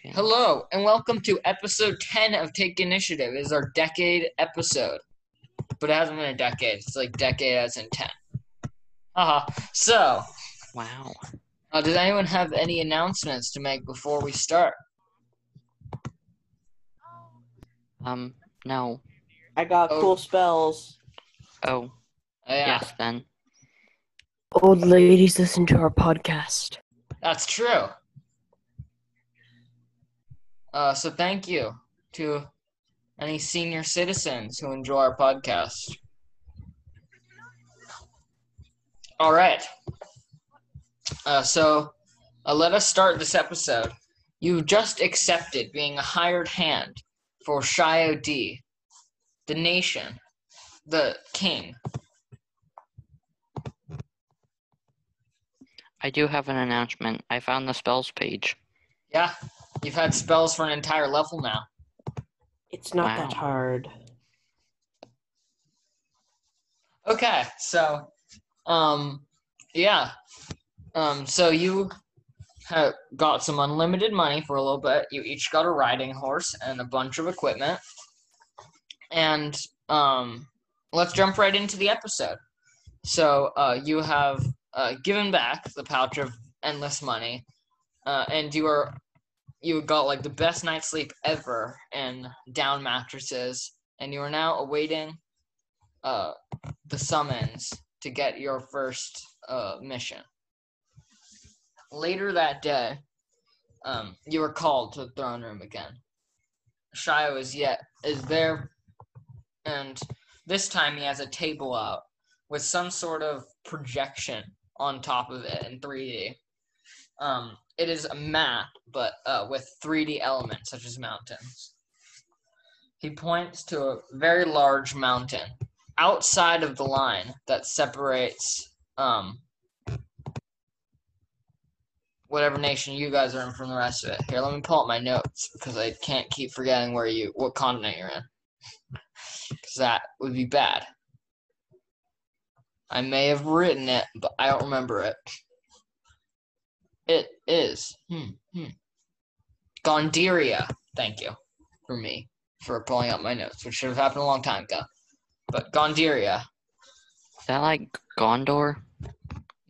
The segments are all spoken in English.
Okay. Hello, and welcome to episode 10 of Take Initiative. It is our decade episode. But it hasn't been a decade. It's like decade as in 10. Haha. So, Wow. uh, does anyone have any announcements to make before we start? Um, no. I got Oh. cool spells. Oh, Uh, yeah, yes then. Old ladies listen to our podcast. that's true. Uh, so thank you to any senior citizens who enjoy our podcast. All right. Uh, so uh, let us start this episode. You've just accepted being a hired hand for Shio D, the nation, the king. I do have an announcement. I found the spells page. Yeah, you've had spells for an entire level now. It's not that hard. Okay, so, um, yeah, um, so you have got some unlimited money for a little bit. You each got a riding horse and a bunch of equipment, and um, let's jump right into the episode. So, uh, you have uh, given back the pouch of endless money, uh, and you are you got like the best night's sleep ever in down mattresses, and you are now awaiting uh the summons to get your first uh, mission. Later that day, um, you were called to the throne room again. Shio is yet is there, and this time he has a table out with some sort of projection on top of it in 3D. Um, it is a map, but uh, with 3D elements such as mountains. He points to a very large mountain outside of the line that separates um whatever nation you guys are in from the rest of it. Here, let me pull up my notes because I can't keep forgetting where you what continent you're in. Because that would be bad. I may have written it, but I don't remember it. It is. Hmm, hmm. Gondiria. Thank you for me for pulling up my notes, which should have happened a long time ago. But Gondiria, Is that like Gondor?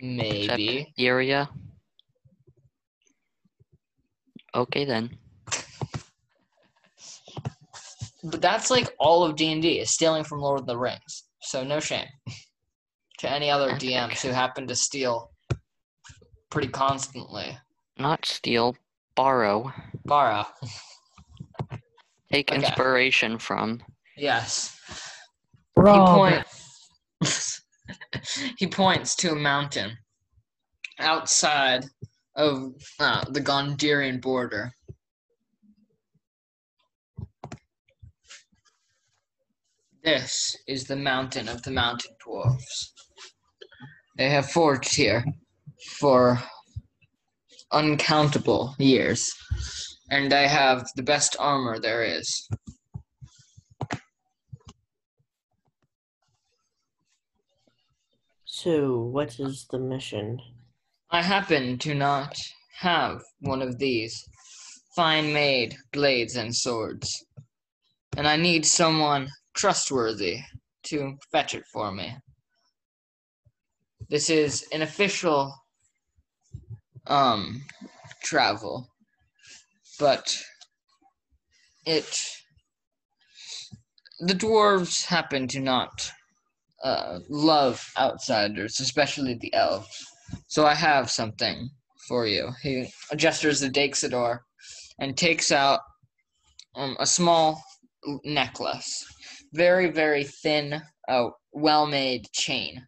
maybe. Area? Okay then. But that's like all of D and D is stealing from Lord of the Rings. So no shame to any other DMs who happen to steal pretty constantly. Not steal, borrow. Borrow. Take Okay. inspiration from. Yes. Rob. He points. he points to a mountain outside of uh, the Gondirian border. This is the mountain of the mountain dwarfs. They have forged here for uncountable years, and I have the best armor there is. So, what is the mission? I happen to not have one of these fine made blades and swords, and I need someone trustworthy to fetch it for me. This is an official um travel, but it the dwarves happen to not uh, love outsiders, especially the elves. So I have something for you. He gestures the Daxador and takes out um, a small necklace. Very, very thin, uh, well made chain.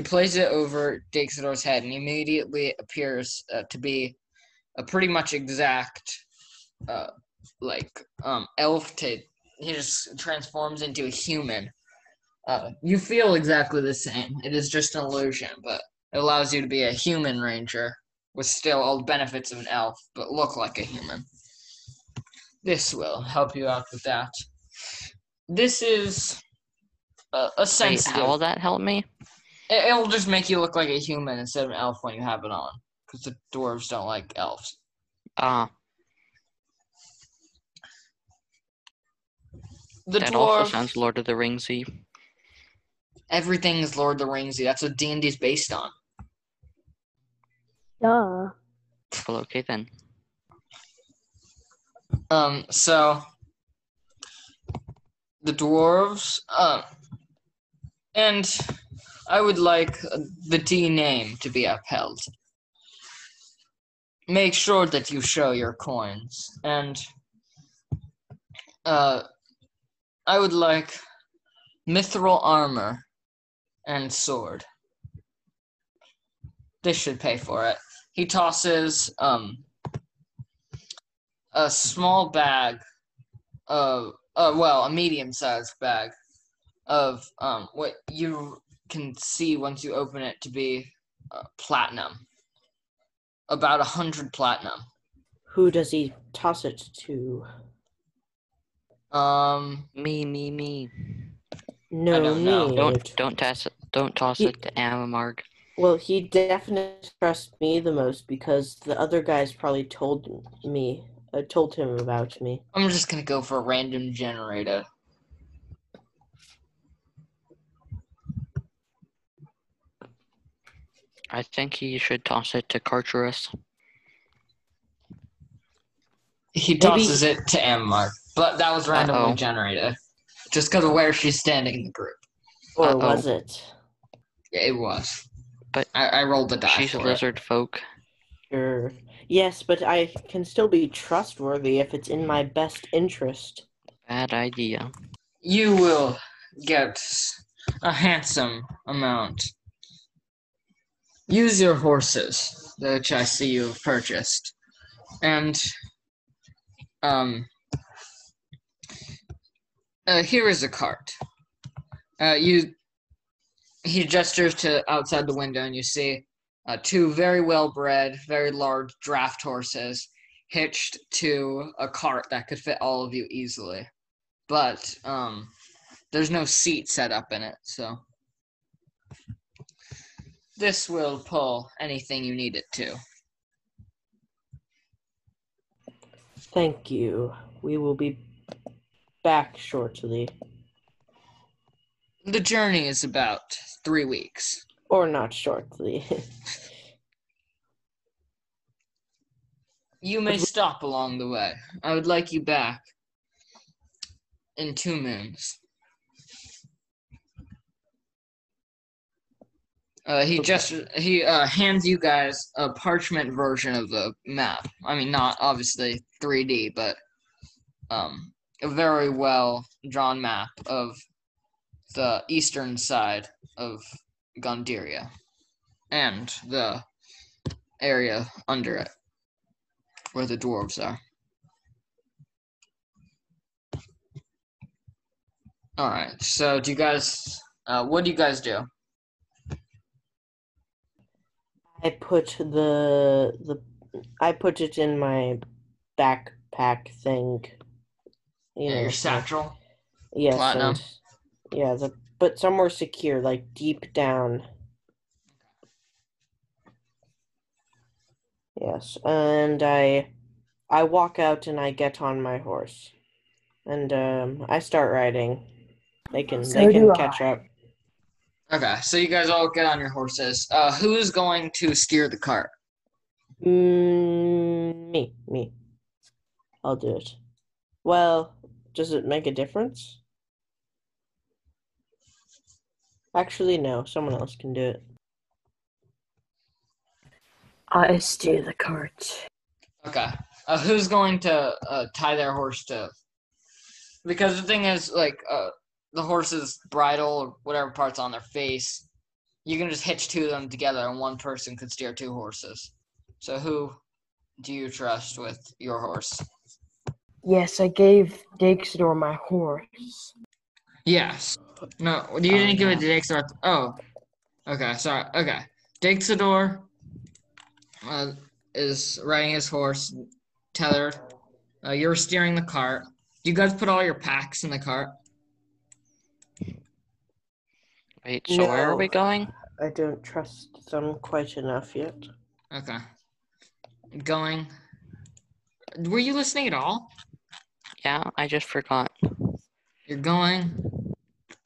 He places it over Daxador's head and immediately appears uh, to be a pretty much exact, uh, like, um, elf. T- he just transforms into a human. Uh, you feel exactly the same. It is just an illusion, but it allows you to be a human ranger with still all the benefits of an elf, but look like a human. This will help you out with that. This is a, a Wait, how will that help me? It, will just make you look like a human instead of an elf when you have it on, because the dwarves don't like elves. Ah. Uh, the that dwarf, also sounds Lord of the Ringsy. Everything is Lord of the Ringsy. That's what D and D is based on. Duh. Well, okay then. Um. So the dwarves. Um. Uh, and I would like the D name to be upheld. Make sure that you show your coins, and uh, I would like mithril armor and sword. This should pay for it. He tosses um a small bag of uh well a medium sized bag of um what you can see once you open it to be uh, platinum about a hundred platinum Who does he toss it to? um Me, me, me. No don't know. need. Don't don't toss it. Don't toss He- it to Amamarg. Well, he definitely trusts me the most because the other guys probably told me, uh, told him about me. i'm just gonna go for a random generator I think he should toss it to Carterus. he Maybe- tosses it to Ammar, but that was randomly Uh-oh. generated just because of where she's standing in the group Or Uh-oh. was it? yeah, it was But I, I rolled the dice. She's a for it. lizard folk. Sure. Yes, but I can still be trustworthy if it's in my best interest. Bad idea. you will get a handsome amount. Use your horses, which I see you have purchased, and um, uh, here is a cart. Uh, you, he gestures to outside the window, and you see uh, two very well bred, very large draft horses hitched to a cart that could fit all of you easily. But um, there's no seat set up in it, so this will pull anything you need it to. Thank you. We will be back shortly. The journey is about three weeks. Or not shortly. You may stop along the way. I would like you back in two moons. Uh, he Okay. just he uh, hands you guys a parchment version of the map. I mean, not obviously 3D, but um, a very well drawn map of the eastern side of Gondiria and the area under it where the dwarves are. All right. So, do you guys? Uh, what do you guys do? I put the the I put it in my backpack thing. You Yeah, know, your satchel. Yes, Platinum. and- yeah, the but somewhere secure, like deep down. Yes, and I I walk out and I get on my horse, and um, I start riding. They can So they can do catch up. Okay. So you guys all get on your horses. Uh, who's going to steer the cart? Mm, me, me. I'll do it. Well, does it make a difference? Actually, no. Someone else can do it. I steer the cart. Okay. Uh, who's going to uh, tie their horse to? Because the thing is, like, uh, the horse's bridle or whatever part's on their face, you can just hitch two of them together, and one person could steer two horses. So who do you trust with your horse? Yes, I gave Dixador my horse. Yes. No, you didn't Oh, give it to Dixador. Oh, okay. Sorry. Okay. Dixador uh, is riding his horse, tethered. Uh, you're steering the cart. Do you guys put all your packs in the cart? Wait, so where are we going? I don't trust them quite enough yet. Okay. Going. Were you listening at all? Yeah, I just forgot. You're going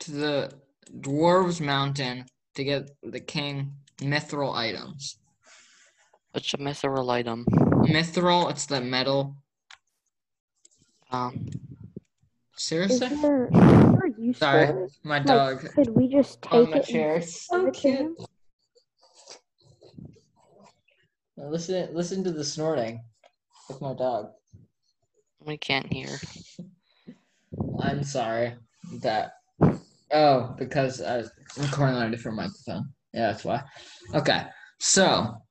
to the dwarves mountain to get the king mithril items. What's a mithril item? Mithril, it's the metal. Um, Is Seriously? there, is there a use Sorry, for my Like, dog could we just take on my it? and chair. So cute. Listen, listen to the snorting of my dog. we can't hear. I'm sorry that. Oh, because I was recording on a different microphone. Yeah, that's why. Okay, so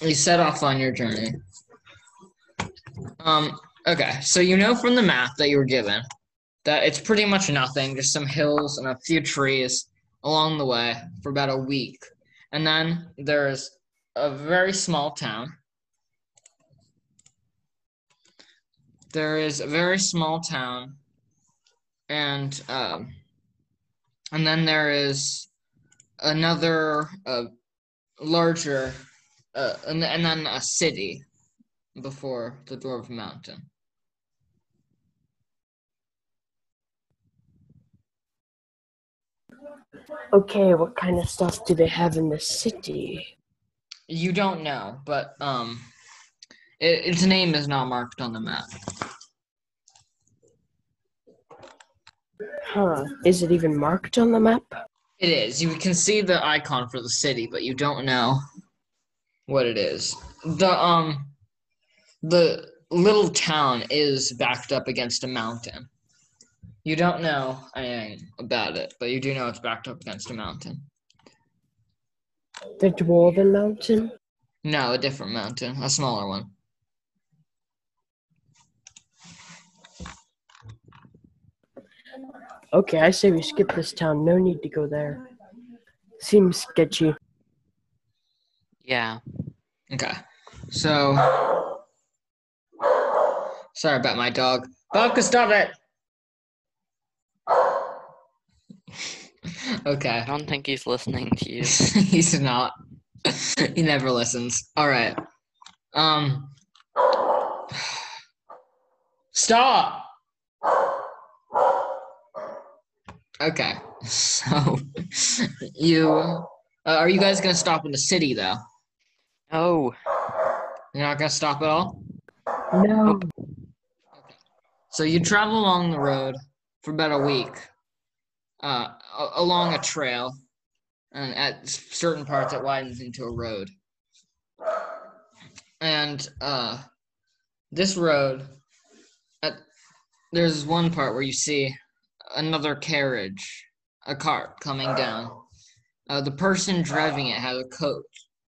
you set off on your journey. Um. Okay, so you know from the map that you were given that it's pretty much nothing, just some hills and a few trees along the way for about a week, and then there's a very small town. There is a very small town and um, and then there is another uh, larger uh, and, and then a city before the dwarf mountain Okay, what kind of stuff do they have in the city? you don't know but um it, its name is not marked on the map Huh. Is it even marked on the map? it is you can see the icon for the city but you don't know what it is the um the little town is backed up against a mountain you don't know anything about it but you do know it's backed up against a mountain The Dwarven Mountain? no a different mountain a smaller one Okay, I say we skip this town. No need to go there. Seems sketchy. Yeah. Okay. So sorry about my dog. Bobka, stop it. Okay. I don't think he's listening to you. He's not. he never listens. All right. Um Stop. Okay. So you uh, are you guys going to stop in the city though? Oh, You're not going to stop at all? No. So you travel along the road for about a week, uh, along a trail, and at certain parts it widens into a road. And uh, this road, at, there's one part where you see another carriage, a cart coming down. Uh, the person driving it has a coat,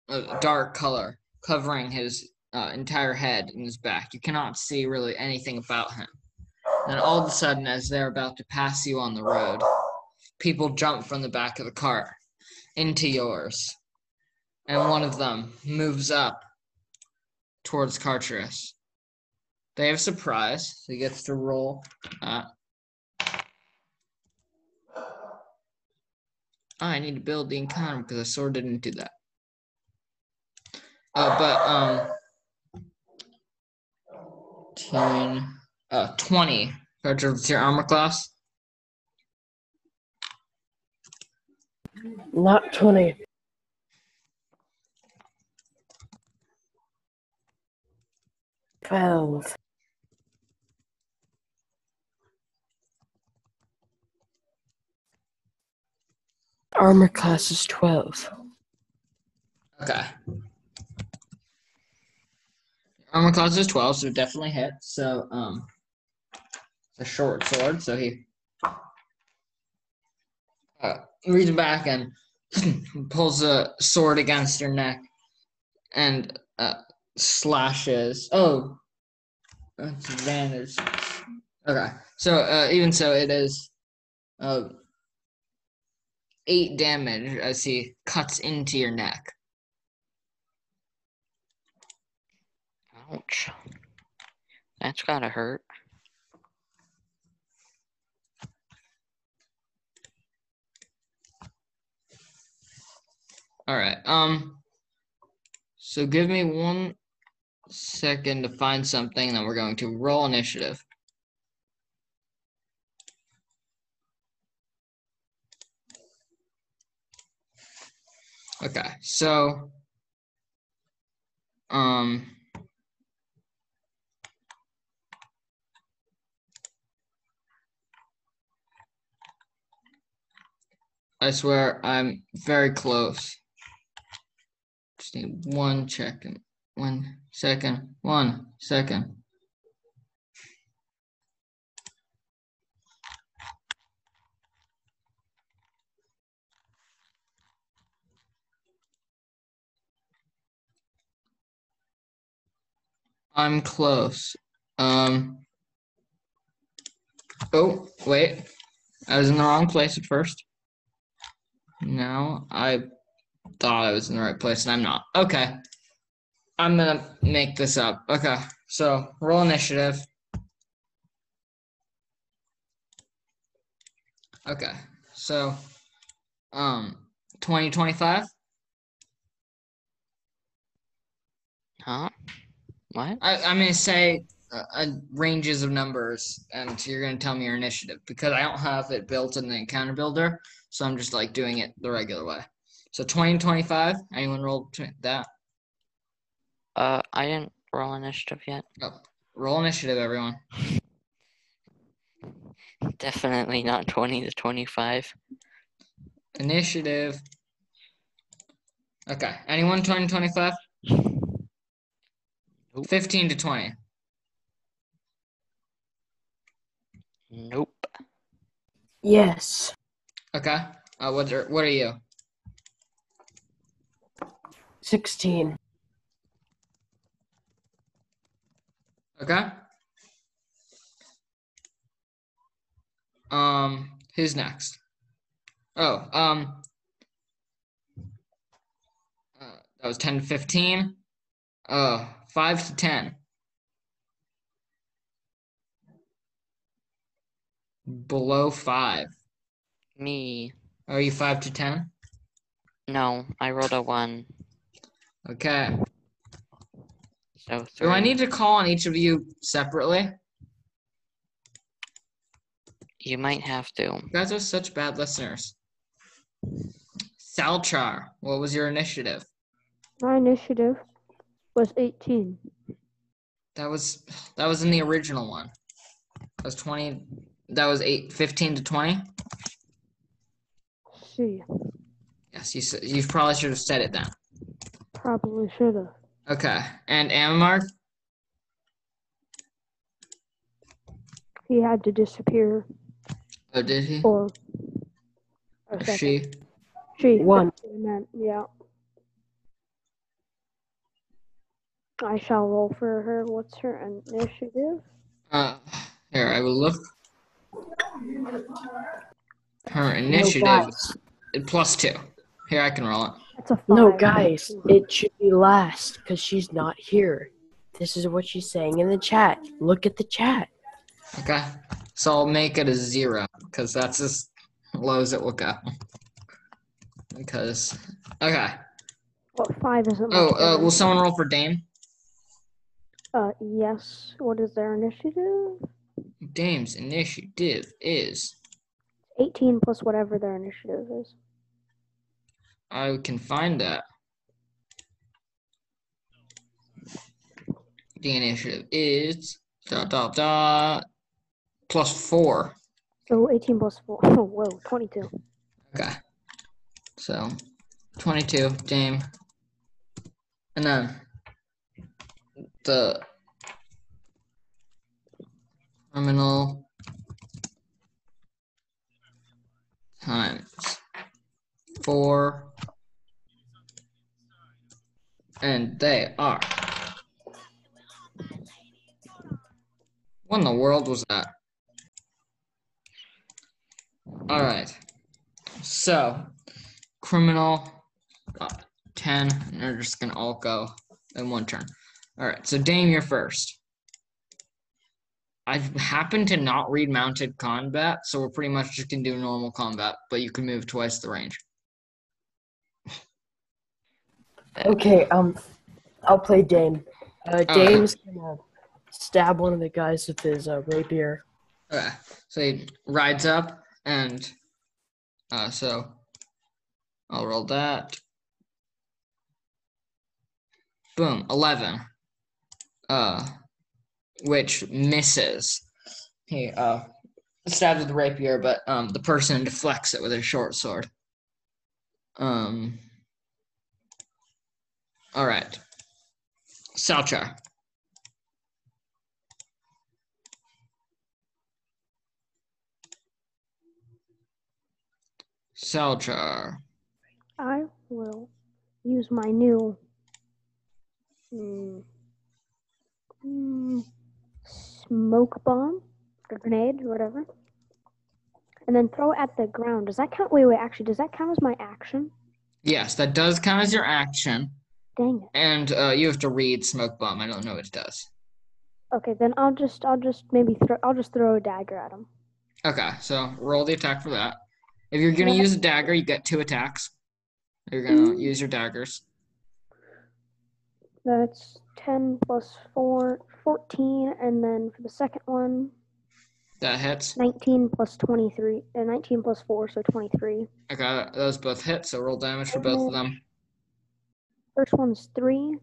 a dark color, covering his uh, entire head and his back. You cannot see really anything about him. Then all of a sudden, as they're about to pass you on the road, people jump from the back of the cart into yours. And one of them moves up towards Carterus. They have surprise, so he gets to roll. Uh, I need to build the encounter because the sword didn't do that. Uh, but um, 10, uh, 20. Carter, what's your armor class? Not 20. Twelve. Armor class is 12. Okay. Armor class is 12, so it definitely hit. So, um, a short sword, so he uh, reaches back and pulls a sword against your neck and uh, slashes. Oh, that's advantage. Okay, so uh, even so, it is uh, eight damage as he cuts into your neck. ouch. That's gotta hurt. All right. Um. So give me one second to find something, then we're going to roll initiative. Okay, so um I swear I'm very close. Just need one second. One second. One second. I'm close. Um. Oh, wait. I was in the wrong place at first. Now I thought I was in the right place and I'm not. Okay. I'm gonna make this up. Okay. So roll initiative. Okay. So um 2025. Huh? What? I, I'm gonna say uh, uh, ranges of numbers, and you're gonna tell me your initiative because I don't have it built in the encounter builder, so I'm just like doing it the regular way. So 20 and 25. Anyone roll that? Uh, I didn't roll initiative yet. Oh, roll initiative, everyone. Definitely not 20 to 25. Initiative. Okay. Anyone 20 and 25? Nope. 15 to 20. Nope. Yes. Okay. Uh, what are what are you? 16. Okay. Um, who's next? Oh, um, uh, that was 10 to 15. uh 5 to 10. Below 5. Me. Are you 5 to 10? No, I rolled a 1. Okay. So three. Do I need to call on each of you separately? You might have to. You guys are such bad listeners. Salchar, what was your initiative? My initiative was 18. That was that was in the original one. That was 20 that was 8 15 to 20. See, Yes, you you probably should have said it then. Probably should have. Okay. And Amamar? He had to disappear Oh, did he? for Or she? She. One. that's what I meant, Yeah. I shall roll for her. What's her initiative? Uh here, I will look. Her initiative guys. is plus 2. Here I can roll it. That's a five. No, guys, it should be last because she's not here. This is what she's saying in the chat. Look at the chat. Okay. So I'll make it a 0 cuz that's as low as it will go. Because okay. What five isn't? Oh, uh, will someone roll for Dame? Uh, yes. What is their initiative? Dame's initiative is 18 plus whatever their initiative is. I can find that. The initiative is dot dot dot plus four. So 18 plus 4. Oh, whoa, 22. Okay. So twenty-two, Dame. And then the criminal times four. And they are. What in the world was that? All right. So, criminal got 10, and they're just going to all go in one turn. All right. So, Dame, you're first. I happen to not read mounted combat, so we're pretty much just going to do normal combat, but you can move twice the range. Okay, um, I'll play Dame. Uh. Dame's gonna stab one of the guys with his uh, rapier. Okay. So, he rides up, and uh, so I'll roll that. boom, 11. Uh, which misses. He uh, stabs with the rapier, but um, the person deflects it with his short sword. Um, all right. Salchar. Salchar. I will use my new mm, mm, smoke bomb or grenade or whatever, and then throw it at the ground. Does that count? Wait, wait. Actually, does that count as my action? Yes, that does count as your action. Dang it. And uh, you have to read smoke bomb. I don't know what it does. Okay, then I'll just I'll just maybe throw I'll just throw a dagger at him. Okay, so roll the attack for that. If you're gonna use a dagger, you get two attacks. You're gonna Mm. use your daggers. That's 10 plus 4, 14, and then for the second one, That hits. 19 plus 23, uh, 19 plus 4, so 23. Okay, those both hit. So roll damage for both of them. First one's 3.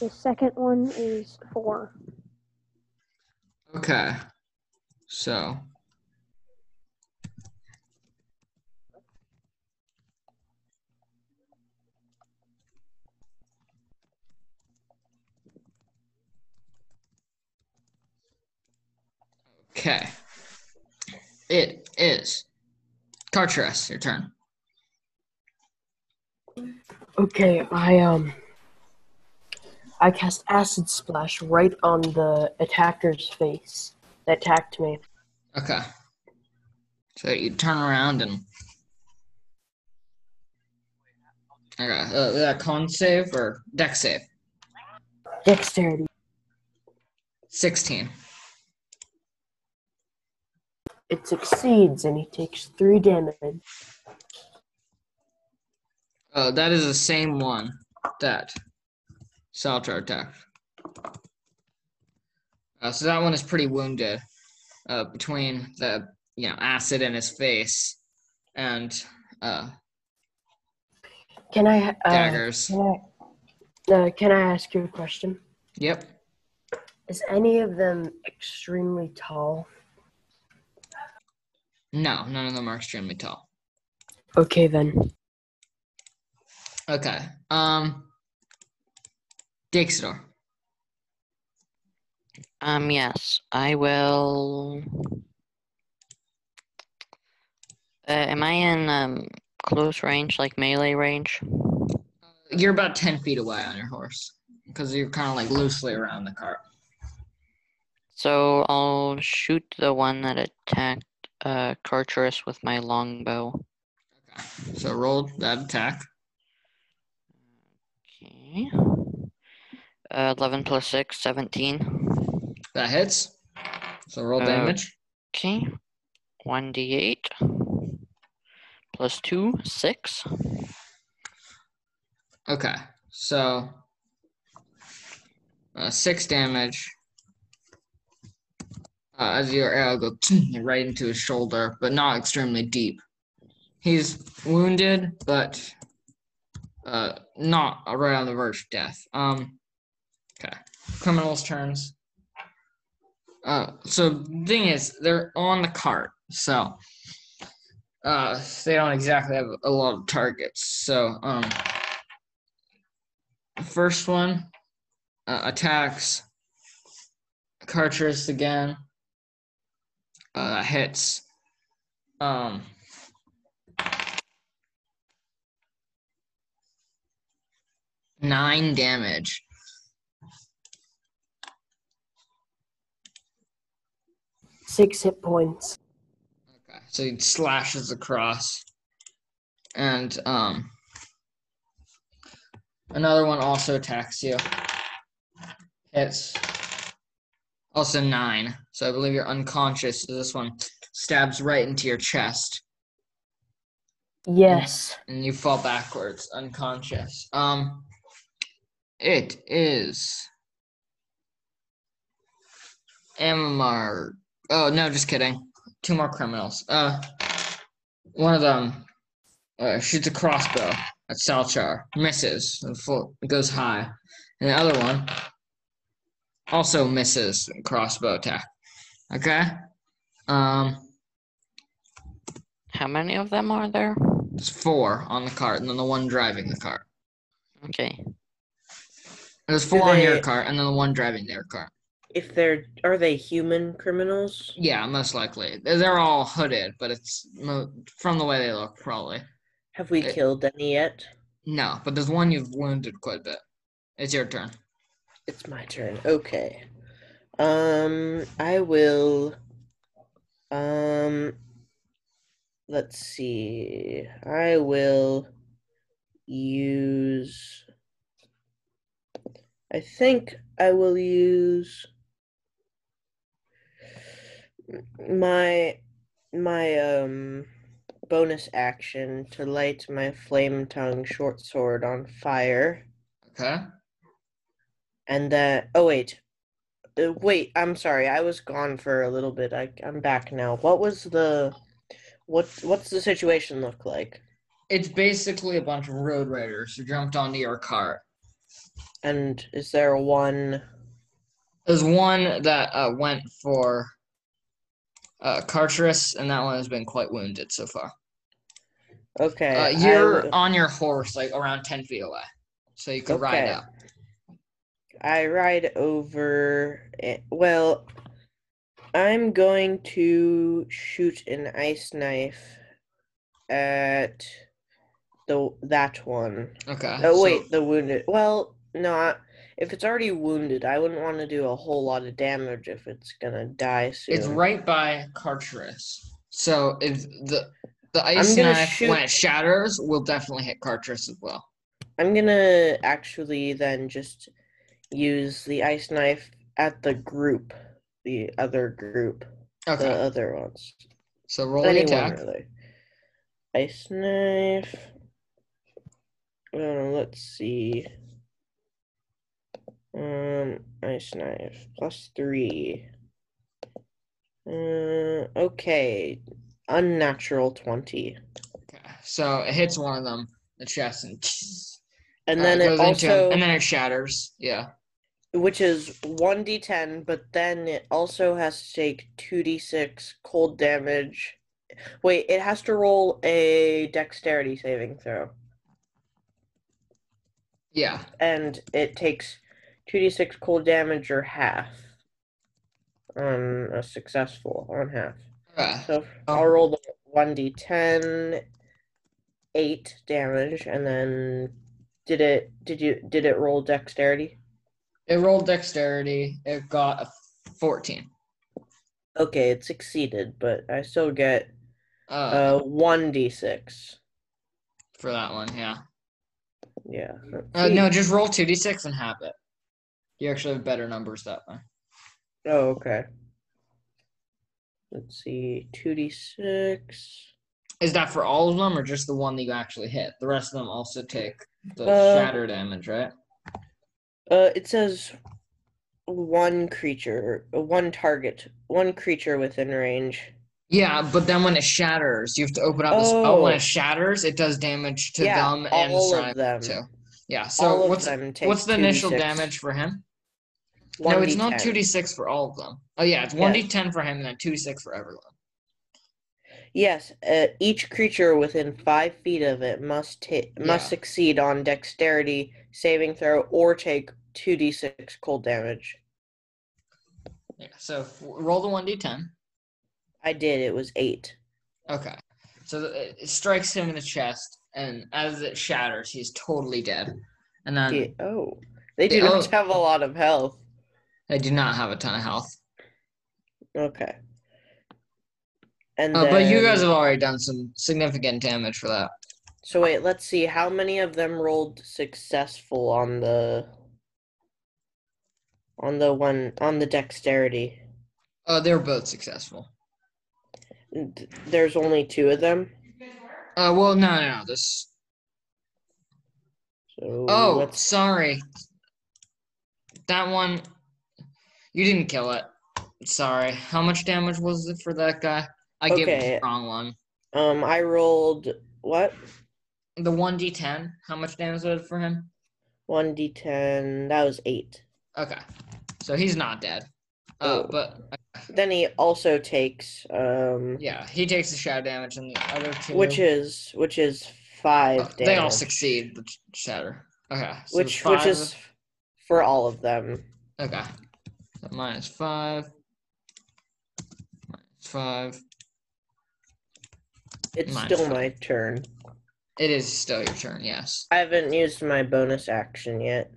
The second one is 4. Okay, so okay, it is Carterus. Your turn. Okay, I um I cast acid splash right on the attacker's face that attacked me. Okay. So you turn around and. Okay, uh, that con save or Dex save? Dexterity. 16. It succeeds and he takes three damage. Uh, that is the same one that Saltar attacked. Uh, so that one is pretty wounded uh, between the you know acid in his face and uh, Can I uh, daggers. Can I, uh, can I ask you a question? Yep. Is any of them extremely tall? No, none of them are extremely tall. Okay then. Okay. Um. Dixidor. Um, yes, I will. Uh, am I in um close range, like melee range? You're about 10 feet away on your horse because you're kind of like loosely around the cart. So I'll shoot the one that attacked uh Carterus with my longbow. Okay. So roll that attack. Okay. Uh, 11 plus 6, 17. That hits. So roll Uh, damage. Okay. 1d8 plus 2, 6. Okay. So uh, six damage. Uh, as your arrow goes right into his shoulder, but not extremely deep. He's wounded, but uh, not right on the verge of death. Um, okay. Criminals' turns. Uh, so the thing is, they're on the cart, so uh, they don't exactly have a lot of targets. So um, first one uh, attacks Carterus again. Uh, hits. Um, nine damage. Six hit points. Okay, so he slashes across, and um, another one also attacks you. Hits. Also nine. So I believe you're unconscious. So this one stabs right into your chest, Yes. and you fall backwards, unconscious. Um, it is Amar. Oh no, just kidding. Two more criminals. Uh, one of them uh, shoots a crossbow at Salchar. Misses. and full- goes high. And the other one also misses crossbow attack. Okay. Um, How many of them are there? there's four on the cart, and then the one driving the cart. Okay. There's four on your car and then the one driving their car. If they're are they human criminals? Yeah, most likely. They're all hooded, but it's mo- from the way they look, probably. Have we Eh. killed any yet? No, but there's one you've wounded quite a bit. It's your turn. It's my turn. Okay. Um, I will. Um, let's see. I will use. I think I will use my my um bonus action to light my flame tongue short sword on fire. Okay. And then, oh wait, uh, wait. I'm sorry. I was gone for a little bit. I I'm back now. What was the, what what's the situation look like? It's basically a bunch of road raiders who jumped onto your cart. And is there one? There's one that uh, went for uh, Carterus, and that one has been quite wounded so far. Okay, Uh, you're will- on your horse, like around 10 feet away. So you could ride Okay. up. I ride over. It. Well, I'm going to shoot an ice knife at the that one. Okay. Oh so- wait, the wounded. Well, no. I- If it's already wounded, I wouldn't want to do a whole lot of damage if it's gonna die soon. It's right by Carterus. So if the the ice knife when it shatters will definitely hit Carterus as well. I'm gonna actually then just use the ice knife at the group, the other group, Okay. the other ones. so roll the Anyone attack. really. Ice knife. Uh, let's see. Um, ice knife plus three. Uh, okay, unnatural twenty, Okay. So it hits one of them, the chest, and and uh, then it him, also, and then it shatters. Yeah. which is one d10, but then it also has to take two d6 cold damage. Wait, it has to roll a dexterity saving throw. Yeah. and it takes 2d6 cold damage or half on a successful on half. Okay. So I'll roll the 1d10 8 damage and then did it did you did it roll dexterity? It rolled dexterity. It got a 14. Okay, it succeeded, but I still get Uh, uh 1d6. for that one, yeah. Yeah. Uh, no, just roll 2d6 and have it. You actually have better numbers that way. Oh, okay. Let's see. 2d6. Is that for all of them or just the one that you actually hit? The rest of them also take the Uh, shatter damage, right? Uh, it says one creature, one target, one creature within range. Yeah, but then when it shatters, you have to open up the spell. When Oh. it shatters, it does damage to yeah, them and the all of them. too. Yeah, so what's what's the initial 2d6. damage for him? No, it's not 2d6 for all of them. Oh, yeah, it's 1d10 for him and then 2d6 for everyone. Yes, uh, each creature within five feet of it must ta- must Yeah. succeed on dexterity saving throw or take two d six cold damage. Yeah, so roll the 1d10. I did. It was eight. Okay. So it strikes him in the chest, and as it shatters, he's totally dead. And then Yeah, oh, they do Yeah, not oh. have a lot of health. They do not have a ton of health. Okay. And Uh, but you guys have already done some significant damage for that. So wait, let's see. How many of them rolled successful on the on the one on the dexterity? Uh, they were both successful. There's only two of them. Uh, well, no, no, no. This. So Oh, let's sorry. That one. You didn't kill it. Sorry. How much damage was it for that guy? I gave him Okay. the wrong one. um I rolled what? the one d10. How much damage was it for him? One d10. That was eight. Okay, so he's not dead. Uh, Oh. but Then he also takes um, yeah, he takes the shatter damage, and the other two, which is which is five oh, damage. they all succeed the shatter. Okay, so which which is for all of them. okay. So minus five. Minus five. It's Minus still five. my turn. It is still your turn. Yes, I haven't used my bonus action yet.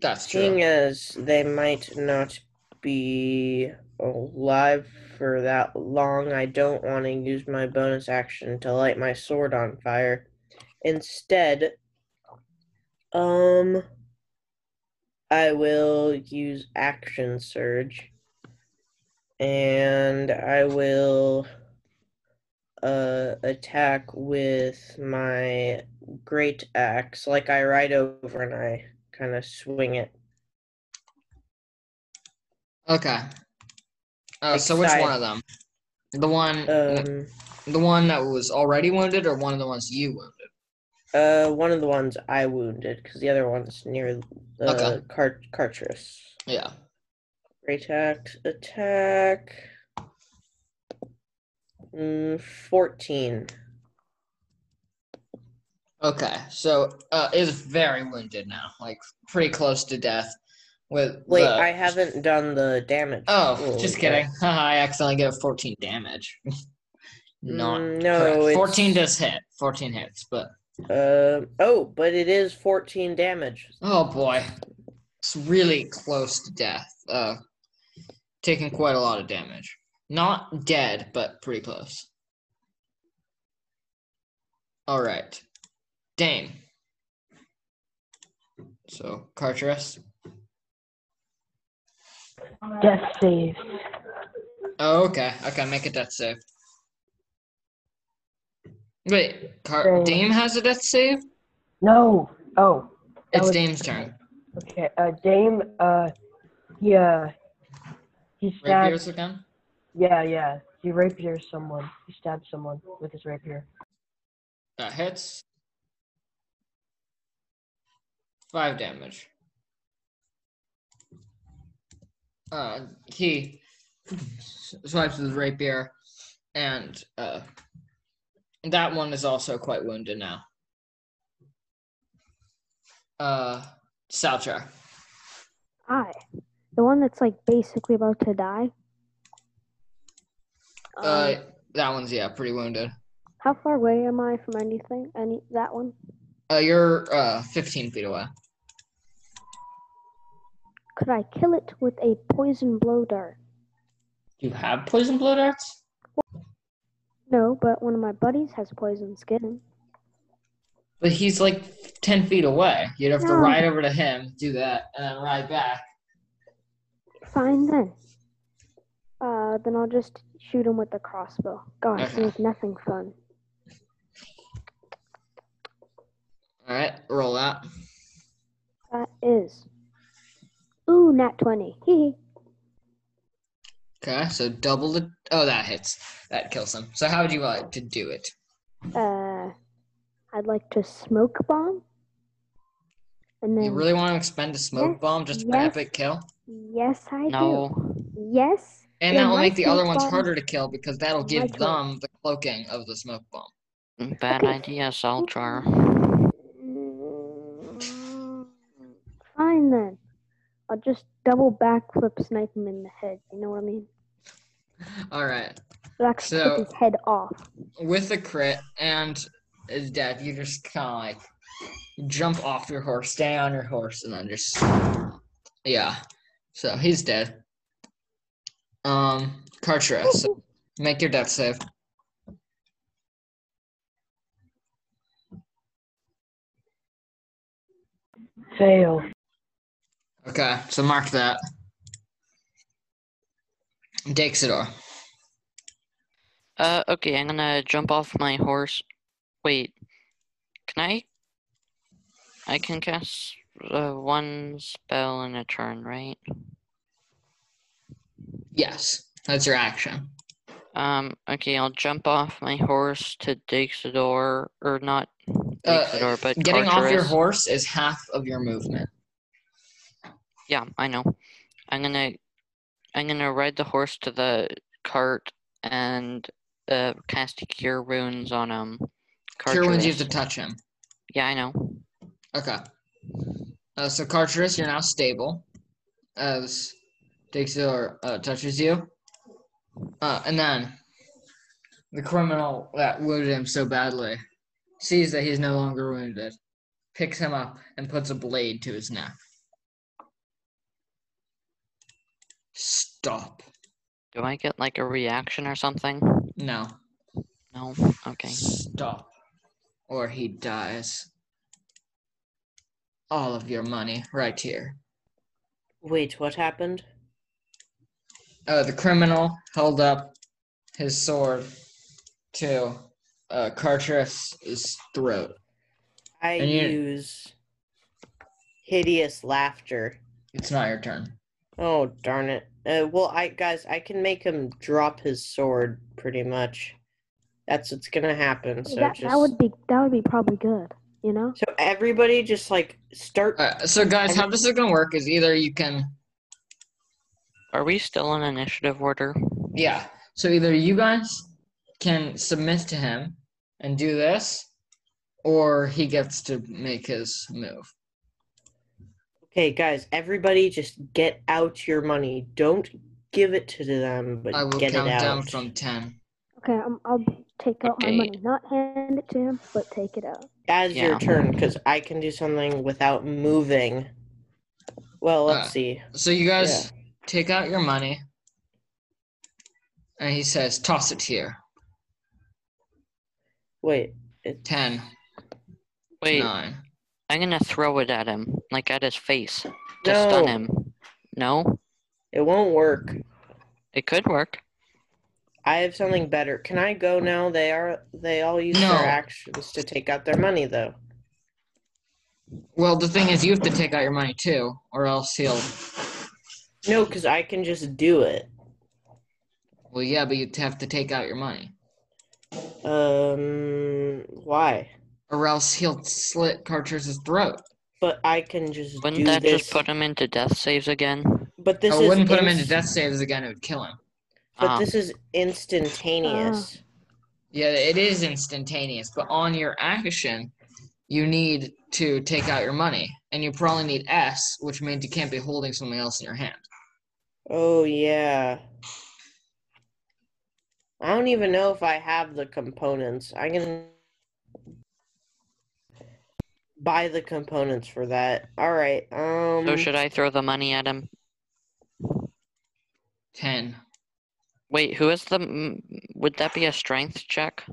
that's true. Seeing as they might not be alive for that long, I don't want to use my bonus action to light my sword on fire. Instead, um, I will use action surge, and I will uh attack with my great axe like I ride over and I kind of swing it. Okay. Like so which one of them? The one, Um the one that was already wounded, or one of the ones you wounded? Uh one of the ones I wounded cuz the other one's near the Okay. cart Carterus. Yeah. Great axe attack. Mm, 14. Okay. So uh, is very wounded now, like pretty close to death. With Wait, the- I haven't done the damage. Oh, just kidding. Haha, I accidentally gave 14 damage. Not Mm, no, 14 does hit. 14 hits, but Uh, oh, but it is 14 damage. oh boy, it's really close to death. Uh, taking quite a lot of damage. Not dead, but pretty close. All right, Dane. So Carterus. Death save. Oh, okay. Okay, make a death save. Wait, Car- Dame. Dame has a death save? No. Oh. It's was- Dame's turn. Okay. Uh, Dame. Uh, he uh, he stabbed. Rapiers again? Yeah, yeah. He rapiers someone. He stabbed someone with his rapier. That hits. Five damage. Uh, he swipes with his rapier, and uh, that one is also quite wounded now. Uh, Salchar. I, the one that's like basically about to die. Um, Uh, that one's yeah, pretty wounded. how far away am I from anything? Any that one? Uh, you're uh 15 feet away. Could I kill it with a poison blow dart? You have poison blow darts? No, but one of my buddies has poison skin. But he's like 10 feet away. You'd have to ride over to him, do that, and then ride back. Fine then. Uh, then I'll just shoot him with the crossbow. Gosh, Okay. there's nothing fun. Alright, roll that. That is. Ooh, nat 20. Hee hee. Okay, so double the. Oh, that hits. That kills them. So, how would you like to do it? Uh, I'd like to smoke bomb. And then, You really want to expend a smoke Yes, bomb just for an yes. epic kill? yes, I No. do. Yes. And that will make the other ones harder to kill because that'll give them the cloaking of the smoke bomb. Bad Okay. idea, Salchar. Mm, Fine then. I'll just double backflip snipe him in the head. You know what I mean? Alright, It'll So- his head off. with the crit and his death, you just kind of like jump off your horse, stay on your horse, and then just. Yeah. So, he's dead. Um, Carterus, so make your death save. Fail. Okay, so mark that. Dexidor. Uh, okay, I'm gonna jump off my horse. Wait, can I? I can cast uh, one spell in a turn, right? Yes, that's your action. Um, okay, I'll jump off my horse to Dixador, or not Uh, but Getting off your horse is half of your movement. Yeah, I know. I'm gonna, I'm gonna ride the horse to the cart and uh, cast Cure Wounds on um. Cure wounds, you have to touch him. Yeah, I know. Okay. Uh, so Carterus, you're now stable. As Dixor uh, touches you. Uh, and then the criminal that wounded him so badly sees that he's no longer wounded, picks him up, and puts a blade to his neck. Stop. Do I get like a reaction or something? No. No. Okay. Stop. Or he dies. All of your money right here. Wait, what happened? uh, the criminal held up his sword to uh, Carterus's throat. I And you- use hideous laughter. It's not your turn. Oh darn it! Uh, well, I guys, I can make him drop his sword pretty much. That's what's gonna happen. So that, just that would be that would be probably good. You know. so everybody just like start. Uh, so, guys, how this is gonna work is either you can, Are we still in initiative order? yeah. So either you guys can submit to him and do this, or he gets to make his move. Okay, guys, everybody just get out your money. Don't give it to them, but I will get count it out. down from ten. Okay, I'm, I'll take out Okay. my money, not hand it to him, but take it out. As Yeah. your turn, because I can do something without moving. Well, let's Uh, see. So you guys take out your money, and he says, "Toss it here." Wait, it, Ten, Wait, nine. I'm gonna throw it at him, like at his face, to no, stun him. No, it won't work. it could work. I have something better. Can I go now? They are they all use No. their actions to take out their money though. Well, the thing is, you have to take out your money too, or else he'll. No, because I can just do it. Well, yeah, but you have to take out your money, Um, why? Or else he'll slit Carter's throat. But I can just Wouldn't do that this. just put him into death saves again? But this I is wouldn't put him into death saves again; it would kill him. But Ah, this is instantaneous. Yeah, it is instantaneous, but on your action, you need to take out your money, and you probably need S, which means you can't be holding something else in your hand. Oh yeah. I don't even know if I have the components. I can buy the components for that. All right. Um. so should I throw the money at him? Ten. Wait, who is the? Would that be a strength check?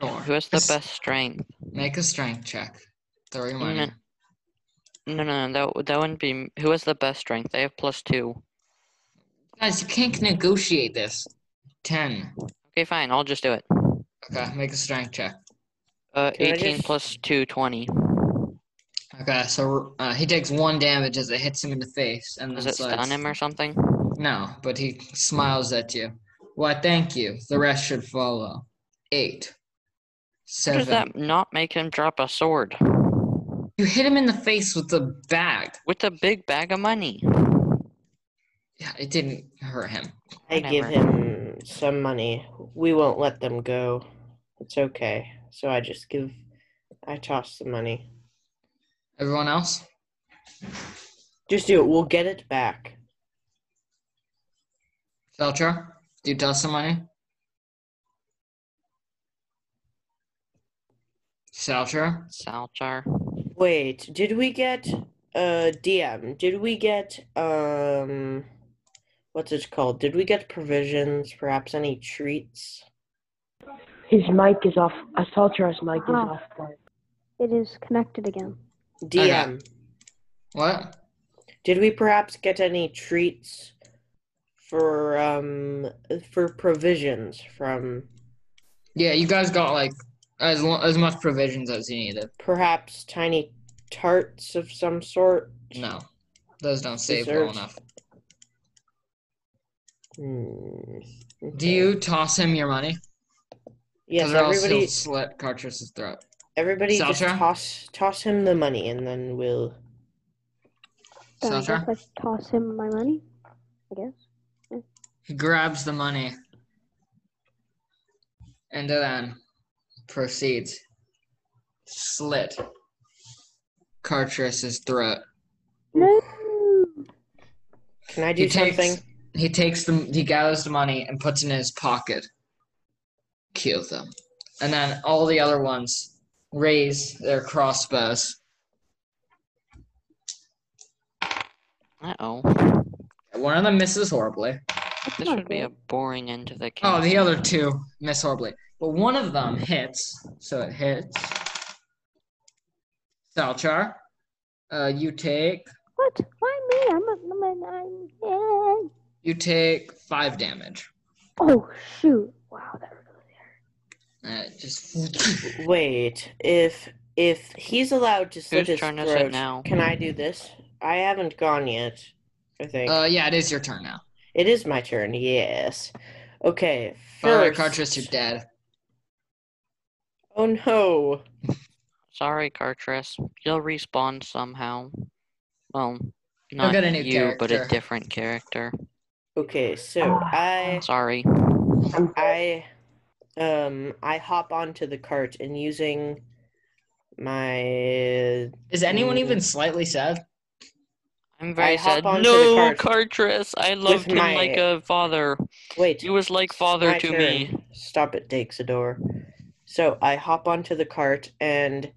Sure. Who has the best strength? Make a strength check. Throw your money. No, no, no, that that wouldn't be. Who has the best strength? They have plus two. Guys, you can't negotiate this. Ten. Okay, fine. I'll just do it. Okay, make a strength check. Uh, Can I 18 just- plus 2, 20. Okay, so uh, he takes one damage as it hits him in the face, and Does then it stun slides- him or something? No, but he smiles at you. Why, thank you. The rest should follow. Eight. How Seven. does that not make him drop a sword? You hit him in the face with the bag. With a big bag of money. Yeah, it didn't hurt him. I give Whatever. him some money. We won't let them go. It's okay. So I just give. I toss the money. Everyone else? Just do it. We'll get it back. Felcher, do you toss some money? Felcher? Salchar. Wait, did we get uh DM? Did we get um what's it called? Did we get provisions, perhaps any treats? His mic is off. Assault's mic is Ah. off. But It is connected again. DM. What? Did we perhaps get any treats for um for provisions from Yeah, you guys got like as lo- as much provisions as you needed. perhaps tiny tarts of some sort? No, those don't save well Dessert. enough. Hmm. Do okay. you toss him your money? Yes, or else he'll everybody. slit Carterus's throat. Everybody just toss toss him the money, and then we'll. Then I guess I toss him my money. I guess. He grabs the money and then proceeds slit Carterus's throat. No. Can I do He takes he takes the he gathers the money and puts it in his pocket. Kills them. And then all the other ones raise their crossbows. Uh oh. One of them misses horribly. This would be a boring end to the Oh, the other two miss horribly. But one of them hits, so it hits. Salchar, uh, you take What? Why me? I'm a, I'm a, I'm, yeah. you take five damage. Oh shoot! Wow, that really hurt. Uh, just Wait, if if he's allowed to slit Whose his turn is it throat, now? can I do this? I haven't gone yet. I think uh, yeah, it is your turn now. it is my turn. Yes. Okay. By the First. Carterus, you're dead. Oh no. Sorry, Carterus. You'll respawn somehow. Well, not get a new you, but a character. different character. Okay, so I Sorry. I um I hop onto the cart and using my Is anyone Mm. even slightly sad? I'm very hop sad. No, cart Carterus. I loved him my- like a father. wait. He was like father my to turn. me. Stop it, Daxador. So I hop onto the cart and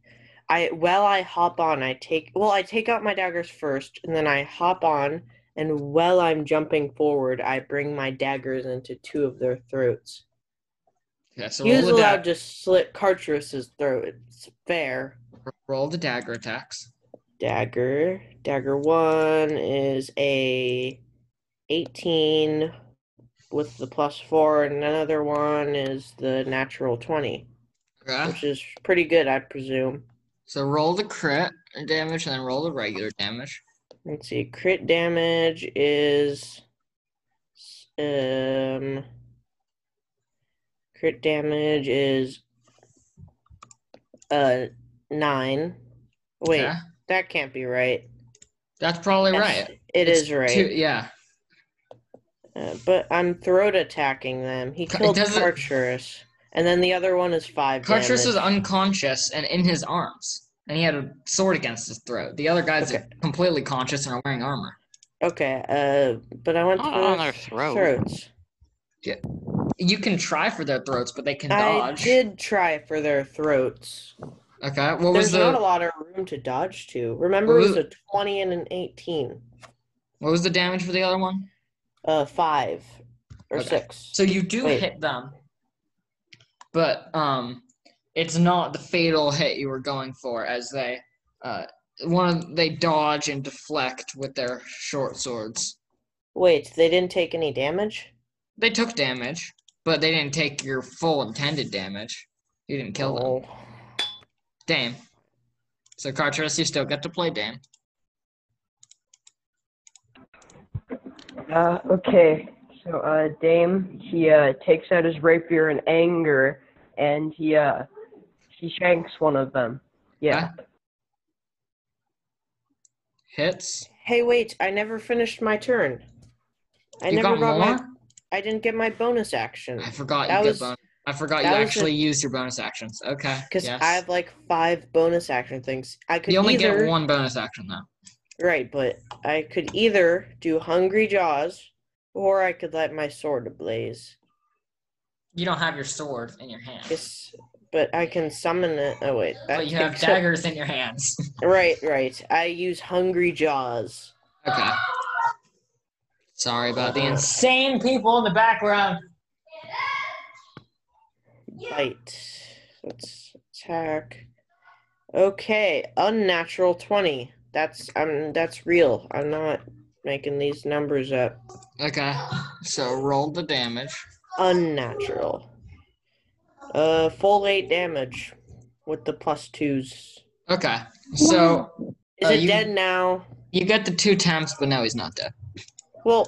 I while I hop on, I take well, I take out my daggers first, and then I hop on, and while I'm jumping forward, I bring my daggers into two of their throats. Yeah, so he was allowed to slit Carterus's throat. It's fair. roll the dagger attacks. Dagger. Dagger one is a 18 with the plus four, and another one is the natural 20, Okay. which is pretty good, I presume. So roll the crit damage and then roll the regular damage. Let's see. Crit damage is um crit damage is uh nine. Wait, Okay. that can't be right. That's probably Yes, right. It It's is right. two- yeah. Uh, but I'm throat attacking them. He killed doesn't- And then the other one is five Carterus damage. was unconscious and in his arms, and he had a sword against his throat. The other guys Okay. are completely conscious and are wearing armor. Okay, uh, but I went Not for on their throat. throats. You can try for their throats, but they can dodge. I did try for their throats. Okay. What was There's not a lot of room to dodge to. Remember, it was a 20 and an 18. what was the damage for the other one? Uh, five or Okay. six. So you do Wait. hit them, but um, it's not the fatal hit you were going for, as they uh one of they dodge and deflect with their short swords. Wait, they didn't take any damage? They took damage, but they didn't take your full intended damage. You didn't kill them. Oh. Dame. So Carterus, you still get to play Dame. Uh, okay. So, uh, Dame, he, uh, takes out his rapier in anger, and he, uh, he shanks one of them. Yeah. Hits. Hey, wait, I never finished my turn. I you never got got more? my. I didn't get my bonus action. I forgot That you was- I forgot you actually a- used your bonus actions. Okay. Because yes. I have like five bonus action things. I could you only either. get one bonus action though. Right, but I could either do Hungry Jaws or I could let my sword ablaze. You don't have your sword in your hand. Yes, but I can summon it. Oh, wait. But you have daggers in your hands. Right, right. I use Hungry Jaws. okay. Sorry about the insane people in the background. Bite. Let's attack. Okay, unnatural 20. That's um that's real. I'm not making these numbers up. Okay. So roll the damage. Unnatural. Uh full 8 damage with the 2s. Okay. So Is Uh, it you- dead now? you get the two temps, but now he's not dead. Well,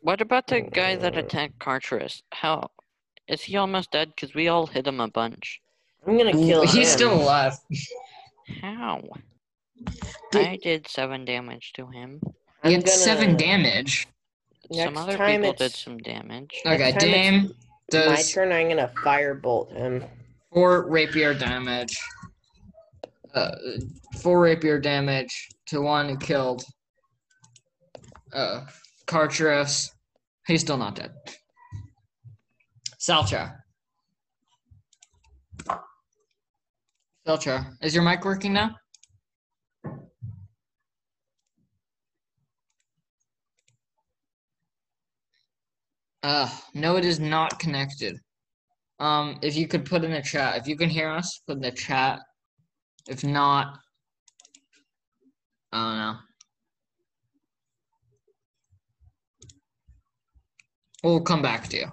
What about the guy that attacked Carterus? How is he almost dead? Because we all hit him a bunch. I'm gonna kill him. He's still alive. How? Did- I did seven damage to him. I'm He had seven gonna- damage. some other time people did some damage. Okay, Next time Dame my does turn. I'm gonna firebolt him. four rapier damage. Uh, four rapier damage to one killed uh, Carterus. He's still not dead. Salcha. Salcha, is your mic working now? Uh, no, it is not connected. Um, if you could put in the chat, if you can hear us, put in the chat. If not, I don't know. We'll come back to you.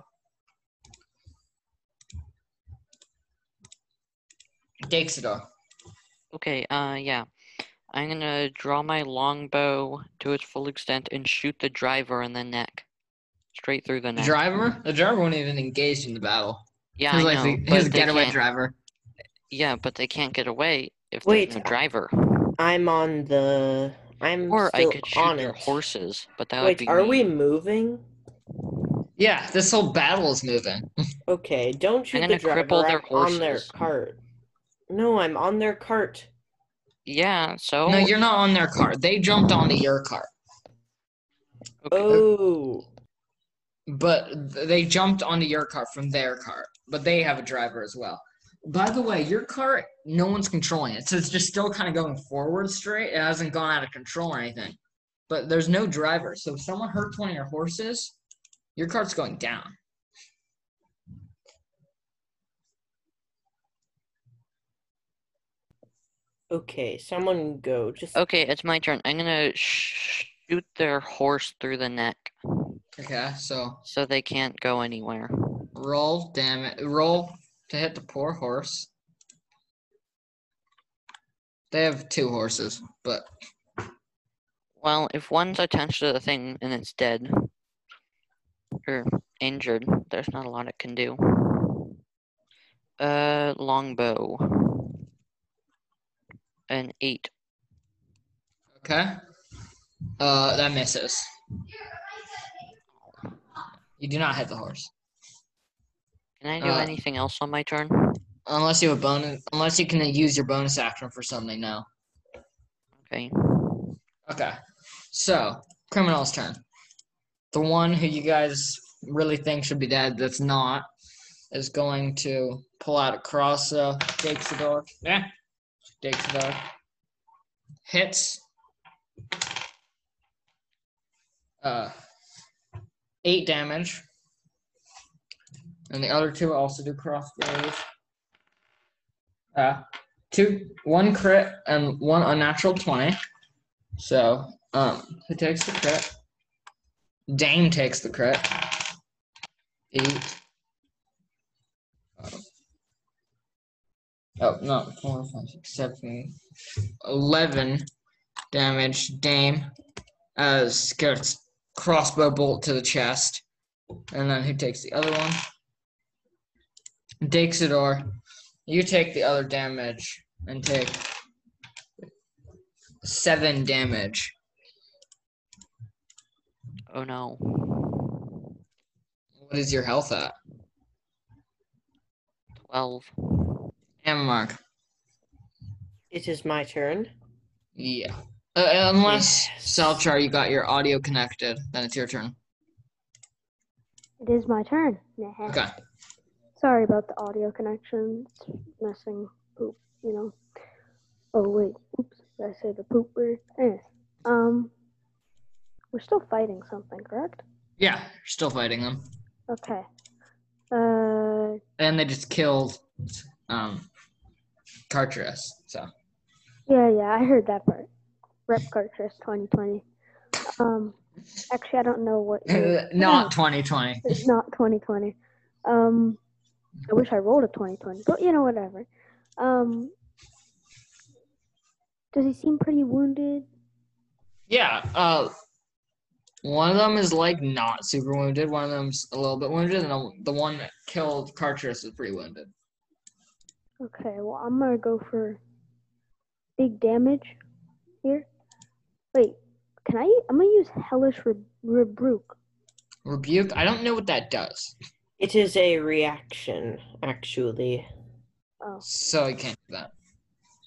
Dexador. Okay, uh, yeah. I'm gonna draw my longbow to its full extent and shoot the driver in the neck. Straight through the The neck. driver? The driver won't even engage in the battle. yeah, He's I like know. the, but his getaway can't- driver. Yeah, but they can't get away if Wait, there's no driver. I'm on the. I'm Or I still could shoot on their horses, but that would Wait, be are we moving? Yeah, this whole battle is moving. Okay, don't shoot gonna the driver. cripple their I'm on their horses. cart. No, I'm on their cart. Yeah, so No, you're not on their cart. They jumped onto your cart. okay. Oh, But th- they jumped onto your cart from their cart. But they have a driver as well. By the way, your cart, no one's controlling it. So it's just still kind of going forward straight. It hasn't gone out of control or anything. But there's no driver. So if someone hurts one of your horses, your cart's going down. okay. Someone go. Just Okay, it's my turn. I'm gonna shoot their horse through the neck Okay, so so they can't go anywhere. roll, damn it. Roll to hit the poor horse. They have two horses, but Well, if one's attached to the thing and it's dead or injured, there's not a lot it can do. Uh, longbow. An eight. Okay. Uh, that misses. You do not hit the horse. Can I do Uh, anything else on my turn? Unless you have a bonus, unless you can use your bonus action for something now. Okay. Okay. So, criminal's turn. The one who you guys really think should be dead, that's not, is going to pull out a cross. crossbow. Takes the door. Yeah. Takes the door. Hits. Uh, eight damage. And the other two also do crossbows. Uh, two, one crit and one unnatural twenty. So, um, who takes the crit? Dame takes the crit. Eight. Oh, no, four, five, six, seven. Eleven damage. Dame as gets crossbow bolt to the chest. And then who takes the other one? Dixador, you take the other damage and take seven damage. Oh no. What is your health at? Twelve. And Mark. it is my turn. Yeah. Uh, unless Yes. Salchar, you got your audio connected, then it's your turn. It is my turn. Nah. Okay. Sorry about the audio connection. It's messing poop, you know. Oh wait, oops, did I say the poop word? Eh. Um we're still fighting something, correct? Yeah, you're still fighting them. Okay. Uh And they just killed um Carterus. So yeah, yeah, I heard that part. Rep Carterus 2020. Um actually I don't know what not 2020. It's not 2020. Um, I wish I rolled a 2020, but you know, whatever. Um, does he seem pretty wounded? Yeah, uh One of them is like not super wounded. One of them's a little bit wounded, and the- the one that killed Carterus is pretty wounded. Okay, well, I'm gonna go for big damage here. Wait, can I? I'm gonna use Hellish Re- Rebuke. Rebuke. I don't know what that does, It is a reaction, actually. Oh, so I can't do that.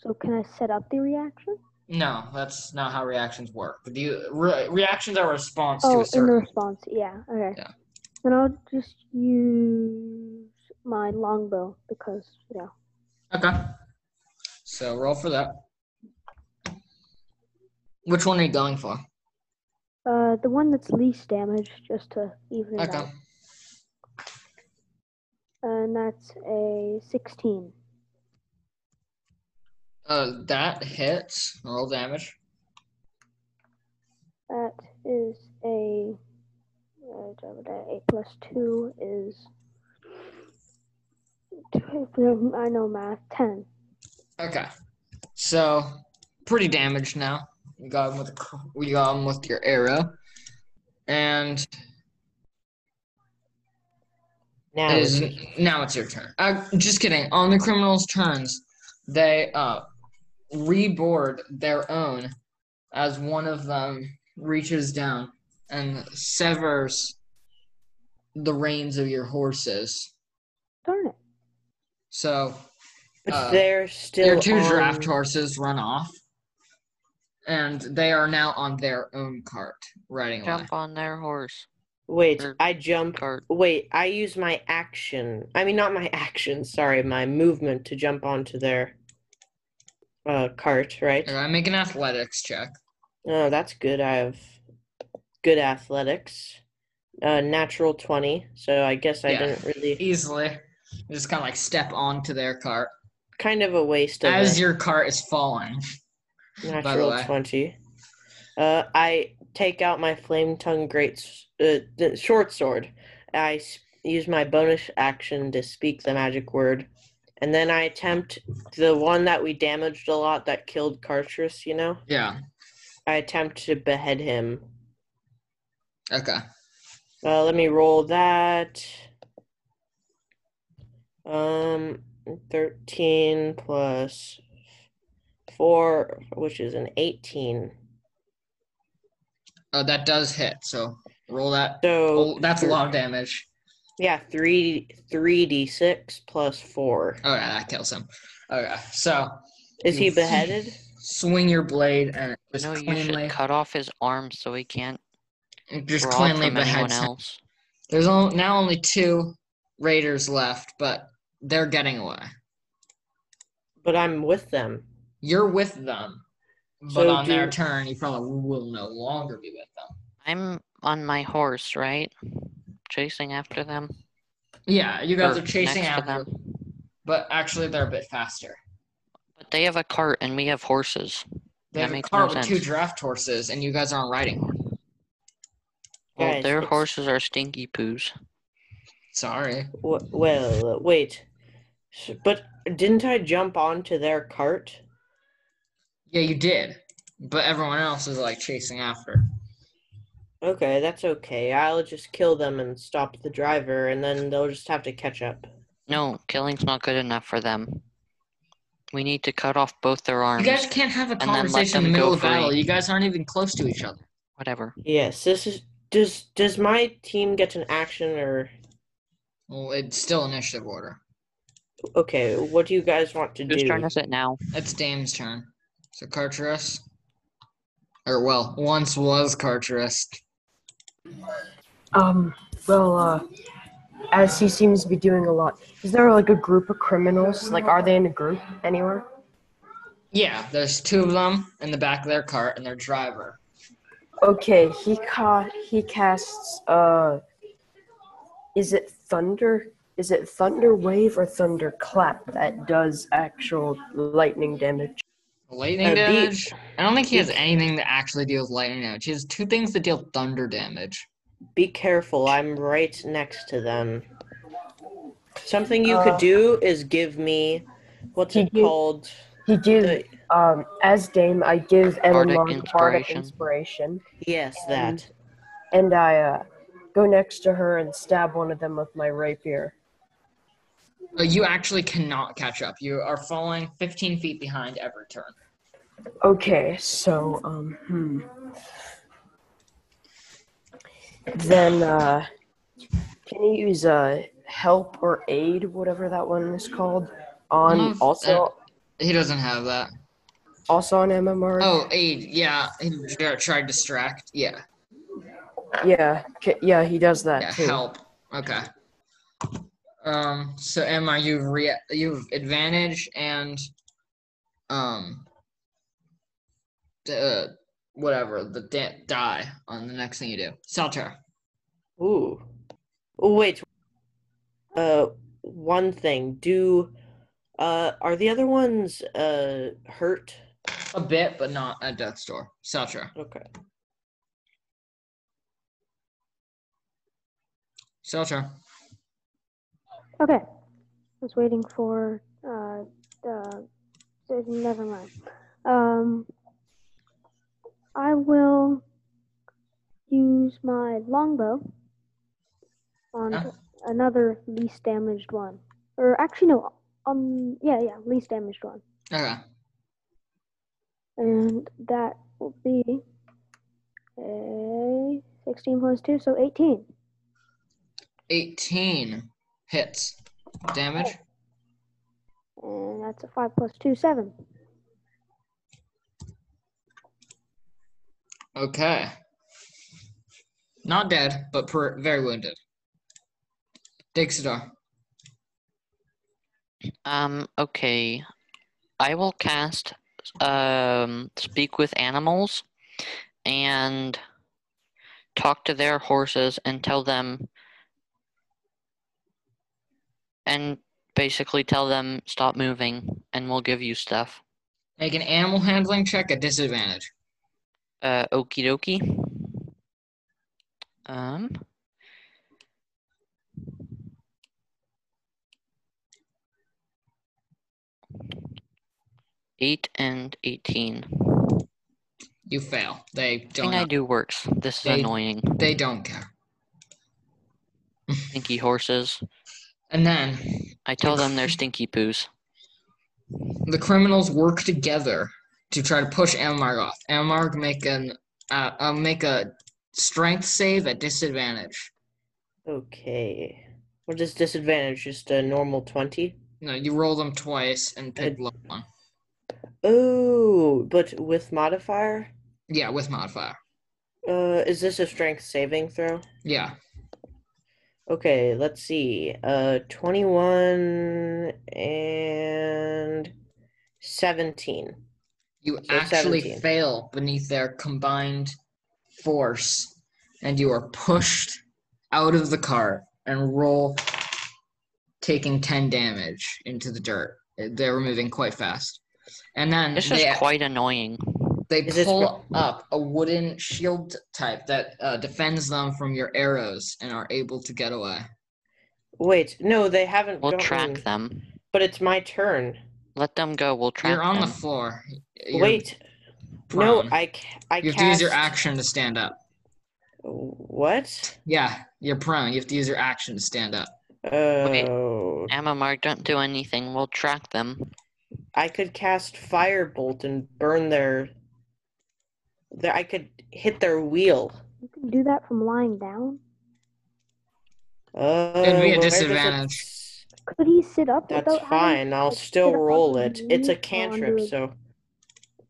so can I set up the reaction? No, that's not how reactions work. The re- reactions are a response to Oh, a in the certain. response, yeah. Okay. Yeah. Then I'll just use my longbow because yeah. Okay. So roll for that. Which one are you going for? Uh, the one that's least damage, just to even it Okay. out. And that's a 16. Uh, that hits. Roll damage. That is a. Double that, eight plus two is. I know math. Ten. Okay. So pretty damaged now. You got him with a, cr- got him with your arrow, and Now, it is now it's your turn. Uh, just kidding. On the criminals' turns, they uh reboard their own as one of them reaches down and severs the reins of your horses. Darn it. So but uh, they're still your two on- draft horses run off, and they are now on their own cart riding away. Jump on their horse Wait, or I jump. cart. Wait, I use my action. I mean, not my action. Sorry, my movement to jump onto their uh, cart. Right? I make an athletics check. Oh, that's good. I have good athletics. Uh, natural twenty. So I guess I Yeah. didn't really. Easily, you just kind of like step onto their cart Kind of a waste of as your cart is falling. natural twenty. Uh, I take out my flame tongue great uh, the short sword. I use my bonus action to speak the magic word, and then I attempt the one that we damaged a lot that killed Carterus. You know, Yeah. I attempt to behead him. Okay. Uh, let me roll that. Um, thirteen plus four, which is an eighteen. Oh, that does hit. So roll that. So Oh, that's a lot of damage. Yeah, three three d six plus four. Oh yeah, that kills him. Oh, okay. So Is he beheaded? swing your blade and just No, you cleanly, should cut off his arms so he can't just draw cleanly from anyone else. There's only, now only two raiders left, but they're getting away. But I'm with them. You're with them, but So on their turn, you probably will no longer be with them. I'm on my horse, right? Chasing after them. Yeah, you guys or are chasing after, them. but actually they're a bit faster. But they have a cart and we have horses. They That have a cart no with two draft horses, and you guys aren't riding horses. Well, Guys, their it's- horses are stinky poos. Sorry. W- well, wait. But didn't I jump onto their cart? Yeah, you did, but everyone else is like chasing after. Okay, that's okay. I'll just kill them and stop the driver, and then they'll just have to catch up. No, killing's not good enough for them. We need to cut off both their arms. You guys can't have a then let conversation in the middle of battle. You guys aren't even close to each other. Whatever. Yes, this is. Does does my team get an action or? Well, it's still initiative order. Okay, what do you guys want to Whose do? turn is it now? It's Dame's turn. So Carterus, or well, once was Carterus. Um, well, uh, as he seems to be doing a lot, is there like a group of criminals? Like, are they in a group anywhere? Yeah, there's two of them in the back of their cart and their driver. Okay, he ca- he casts uh is it thunder is it thunder wave or thunder clap that does actual lightning damage? Lightning be- damage. I don't think he has anything that actually deals lightning damage. He has two things that deal thunder damage. Be careful, I'm right next to them. Something you Uh, could do is give me what's he it gi- called? He gives The, um as Dame I give Bardic Edelmon bardic inspiration. inspiration. yes, that. and I uh, go next to her and stab one of them with my rapier. You actually cannot catch up. You are falling 15 feet behind every turn. Okay, so um, hmm. Then uh, can you use uh help or aid, whatever that one is called, on also He doesn't have that. also on MMR? Oh, aid. Yeah. try distract. Yeah. yeah, yeah, he does that Yeah. too. Help. Okay. Um. So Emma, you've re- you've advantage and um. The, uh, whatever the da- die on the next thing you do. Salter. Ooh. Oh wait. Uh, one thing. Do uh are the other ones uh hurt? A bit, but not at death's door. Salter. Okay. Salter. Okay. I was waiting for uh the never mind. Um I will use my longbow on Yeah. another least damaged one. Or actually no, um yeah, yeah, least damaged one. Okay. And that will be a 16 plus 2, so 18. 18 hits. Damage. And that's a 5 plus 2, 7. Okay. Not dead, but per- very wounded. Dixidor. Um, okay. I will cast um speak with animals and talk to their horses and tell them and basically tell them stop moving and we'll give you stuff. Make an animal handling check at disadvantage. Uh okie dokie. Um Eight and eighteen. You fail. They don't. I do works. This is They- annoying. They don't care. Stinky horses. And then I tell them they're stinky poos. the criminals work together to try to push Amarg off. Amarg make an uh, uh, make a strength save at disadvantage. Okay. What is disadvantage? Just a normal twenty? No, you roll them twice and pick Uh, low one. Oh, but with modifier? Yeah, with modifier. Uh, is this a strength saving throw? Yeah. Okay, let's see. Uh, 21 and 17. You So actually 17. fail beneath their combined force, and you are pushed out of the cart and roll, taking 10 damage into the dirt. They were moving quite fast. And then This they, is quite annoying. They Is this pull up a wooden shield type that uh, defends them from your arrows and are able to get away. Wait, no, they haven't We'll gotten- track them. But it's my turn. Let them go. We'll track them. You're on them. the floor. You're Wait, no, prone. I, ca- I You have cast... to use your action to stand up. What? Yeah, you're prone. You have to use your action to stand up. Oh, Amamar, don't do anything. We'll track them. I could cast firebolt and burn their. Their I could hit their wheel. You can do that from lying down. Uh, It'd be a where does it disadvantage. s- Could he sit up That's without having fine. I'll like, still roll it. It's a cantrip, so.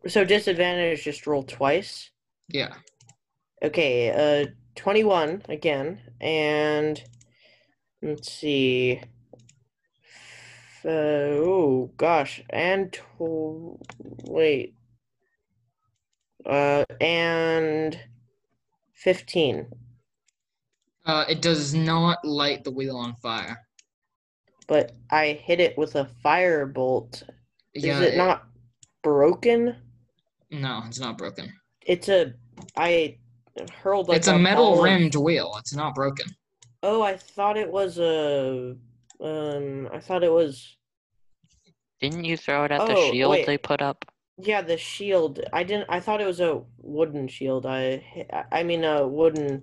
So disadvantage, just roll twice. Yeah. Okay, uh, 21 again, and let's see. Uh, oh gosh, and tw- wait, uh, and 15. Uh, it does not light the wheel on fire. But I hit it with a firebolt. Yeah, Is it not broken? No, it's not broken. It's a. I hurled like it's a metal ball of- rimmed wheel. It's not broken. Oh, I thought it was a. Um, I thought it was. Didn't you throw it at the Oh, shield wait. they put up? Yeah, the shield. I didn't. I thought it was a wooden shield. I. I mean, a wooden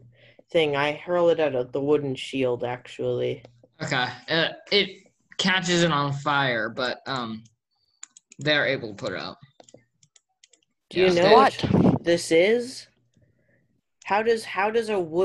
thing. I hurl it at the wooden shield, actually. Okay. Uh, it catches it on fire, but um, they're able to put it out. Do you know What? what this is? How does how does a wood